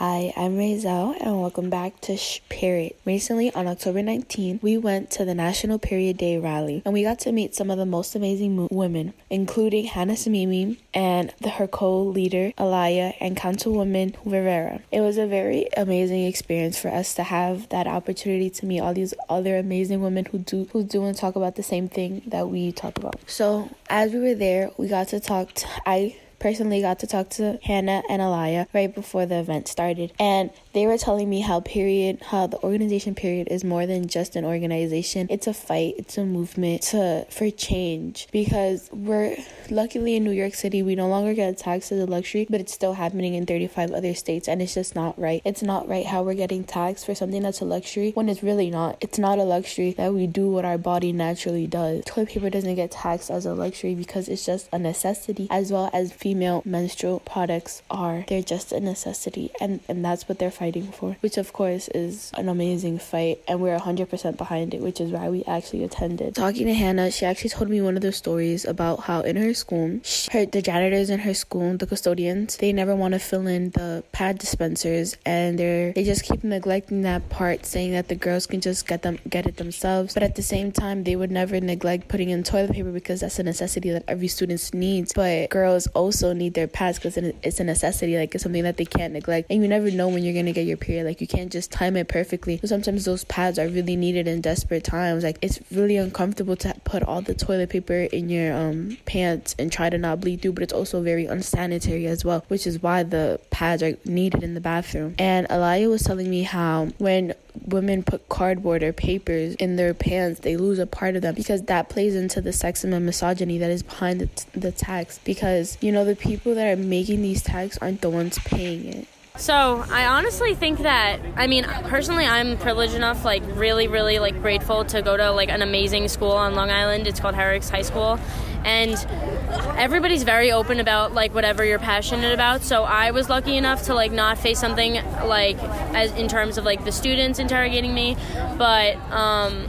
Hi, I'm Razel, and welcome back to Shh Period. Recently, on October 19th, we went to the National Period Day rally, and we got to meet some of the most amazing mo- women, including Hannah Samimi and the, her co-leader Alaya and Councilwoman Rivera. It was a very amazing experience for us to have that opportunity to meet all these other amazing women who do who do and talk about the same thing that we talk about. So as we were there, we got to talk. To, I personally got to talk to Hannah and Alaya right before the event started. And they were telling me how period how the organization period is more than just an organization. It's a fight, it's a movement to for change because we're luckily in New York City we no longer get taxed as a luxury, but it's still happening in 35 other states and it's just not right. It's not right how we're getting taxed for something that's a luxury when it's really not. It's not a luxury that we do what our body naturally does. Toilet paper doesn't get taxed as a luxury because it's just a necessity as well as female menstrual products are. They're just a necessity and and that's what they're fighting for, which of course is an amazing fight, and we're 100% behind it, which is why we actually attended. Talking to Hannah, she actually told me one of the stories about how in her school, she, her, the janitors in her school, the custodians, they never want to fill in the pad dispensers, and they're they just keep neglecting that part, saying that the girls can just get them get it themselves. But at the same time, they would never neglect putting in toilet paper because that's a necessity that every student needs. But girls also need their pads because it's a necessity, like it's something that they can't neglect, and you never know when you're gonna get your period. Like you can't just time it perfectly. So sometimes those pads are really needed in desperate times. Like it's really uncomfortable to put all the toilet paper in your um, pants and try to not bleed through, but it's also very unsanitary as well, which is why the pads are needed in the bathroom. And Alaya was telling me how when women put cardboard or papers in their pants, they lose a part of them because that plays into the sexism and misogyny that is behind the, t- the tax. Because, you know, the people that are making these tax aren't the ones paying it. So I honestly think that I mean personally I'm privileged enough like really really like grateful to go to like an amazing school on Long Island. It's called Herricks High School, and everybody's very open about like whatever you're passionate about. So I was lucky enough to like not face something like as in terms of like the students interrogating me, but um,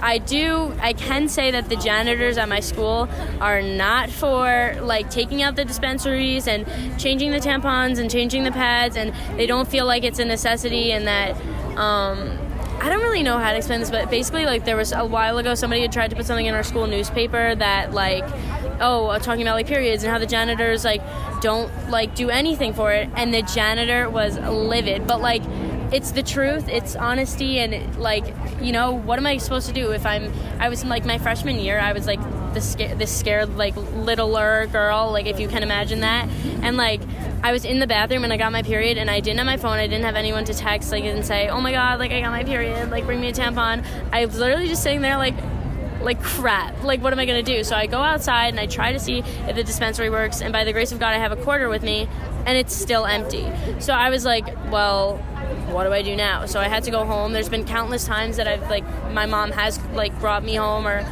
I do I can say that the janitors at my school are not for like taking out the dispensaries and changing the tampons and changing the pads and they don't feel like it's a necessity and that um, I don't really know how to explain this, but basically, like there was a while ago, somebody had tried to put something in our school newspaper that like, oh, talking about like periods and how the janitors like don't like do anything for it, and the janitor was livid. But like, it's the truth, it's honesty, and like, you know, what am I supposed to do if I'm? I was like my freshman year, I was like the sca- this scared like littler girl, like if you can imagine that, and like I was in the bathroom and I got my period and I didn't have my phone. I didn't have anyone to text like and say, "Oh my god, like I got my period, like bring me a tampon." I was literally just sitting there like like crap. Like what am I going to do? So I go outside and I try to see if the dispensary works and by the grace of God I have a quarter with me and it's still empty. So I was like, well, what do I do now? So I had to go home. There's been countless times that I've like my mom has like brought me home or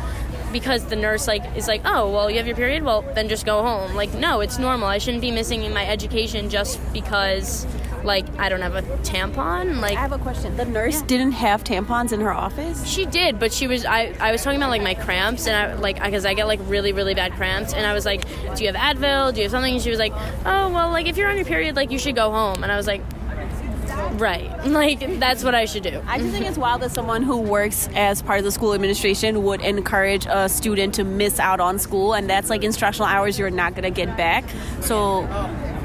because the nurse like is like, oh well, you have your period, well then just go home. Like no, it's normal. I shouldn't be missing in my education just because like I don't have a tampon. Like I have a question. The nurse yeah. didn't have tampons in her office. She did, but she was. I I was talking about like my cramps and I like because I get like really really bad cramps and I was like, do you have Advil? Do you have something? And she was like, oh well, like if you're on your period, like you should go home. And I was like, Right. Like, that's what I should do. I just think it's wild that someone who works as part of the school administration would encourage a student to miss out on school, and that's like instructional hours you're not going to get back. So,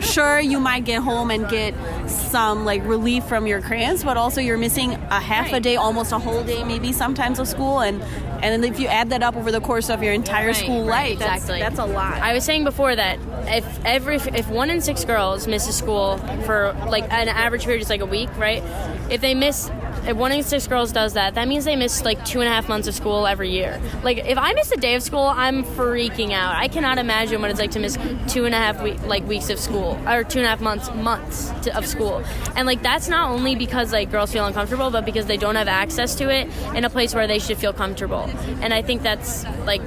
sure, you might get home and get some like relief from your cramps, but also you're missing a half a day, almost a whole day, maybe sometimes of school, and and then if you add that up over the course of your entire right, school right, life, exactly. that's, that's a lot. I was saying before that if every if one in six girls misses school for like an average period is like a week, right? If they miss if one in six girls does that, that means they miss like two and a half months of school every year. Like if I miss a day of school, I'm freaking out. I cannot imagine what it's like to miss two and a half week, like weeks of school or two and a half months months to, of school. And like that's not only because like girls feel uncomfortable, but because they don't have access to it in a place where they should feel comfortable. And I think that's like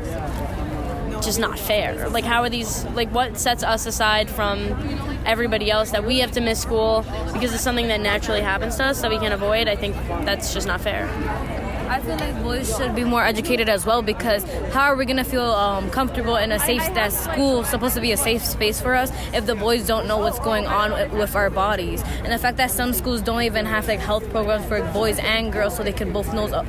just not fair. Like, how are these, like, what sets us aside from everybody else that we have to miss school because it's something that naturally happens to us that we can avoid? I think that's just not fair. I feel like boys should be more educated as well because how are we gonna feel um, comfortable in a safe that school supposed to be a safe space for us if the boys don't know what's going on with our bodies and the fact that some schools don't even have like health programs for boys and girls so they can both know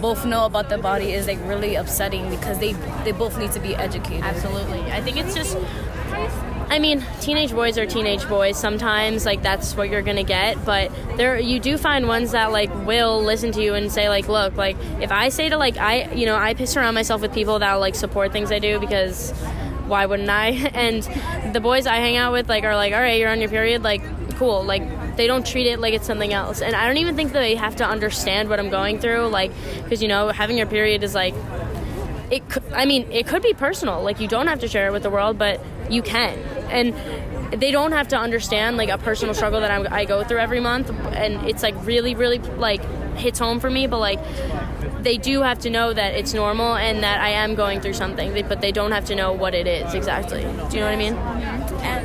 both know about the body is like really upsetting because they they both need to be educated. Absolutely, I think it's just I mean, teenage boys are teenage boys. Sometimes, like that's what you're gonna get. But there, you do find ones that like will listen to you and say like, look, like if I say to like I, you know, I piss around myself with people that like support things I do because why wouldn't I? And the boys I hang out with like are like, all right, you're on your period, like cool, like they don't treat it like it's something else. And I don't even think that they have to understand what I'm going through, like because you know having your period is like it I mean, it could be personal. Like you don't have to share it with the world, but you can. And they don't have to understand like a personal struggle that I'm, I go through every month, and it's like really, really like hits home for me. But like they do have to know that it's normal and that I am going through something, but they don't have to know what it is exactly. Do you know what I mean? And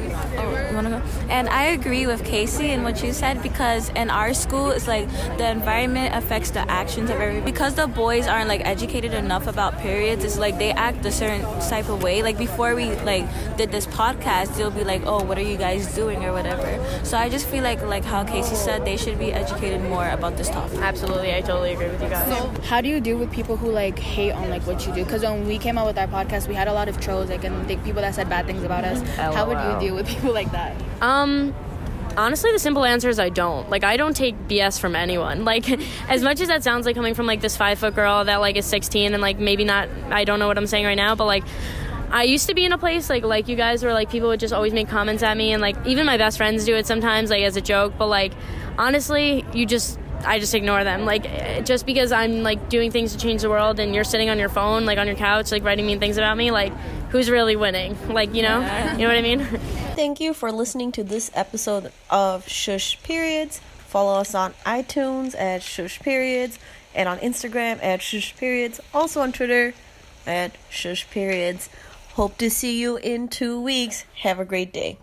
want to go? And I agree with Casey and what you said because in our school, it's like the environment affects the actions of everybody. Because the boys aren't like educated enough about periods, it's like they act a certain type of way. Like before we like did this podcast, they'll be like, "Oh, what are you guys doing?" or whatever. So I just feel like like how Casey said, they should be educated more about this topic. Absolutely, I totally agree with you guys. So how do you deal with people who like hate on like what you do? Because when we came out with our podcast, we had a lot of trolls, like and like, people that said bad things about us. Oh, how would you deal with people like that? Um, honestly the simple answer is i don't like i don't take bs from anyone like as much as that sounds like coming from like this five foot girl that like is 16 and like maybe not i don't know what i'm saying right now but like I used to be in a place like like you guys where like people would just always make comments at me and like even my best friends do it sometimes like as a joke but like honestly you just I just ignore them. Like just because I'm like doing things to change the world and you're sitting on your phone like on your couch like writing mean things about me like who's really winning? Like, you know? You know what I mean? Thank you for listening to this episode of Shush Periods. Follow us on iTunes at Shush Periods and on Instagram at Shush Periods. Also on Twitter at Shush Periods. Hope to see you in two weeks. Have a great day.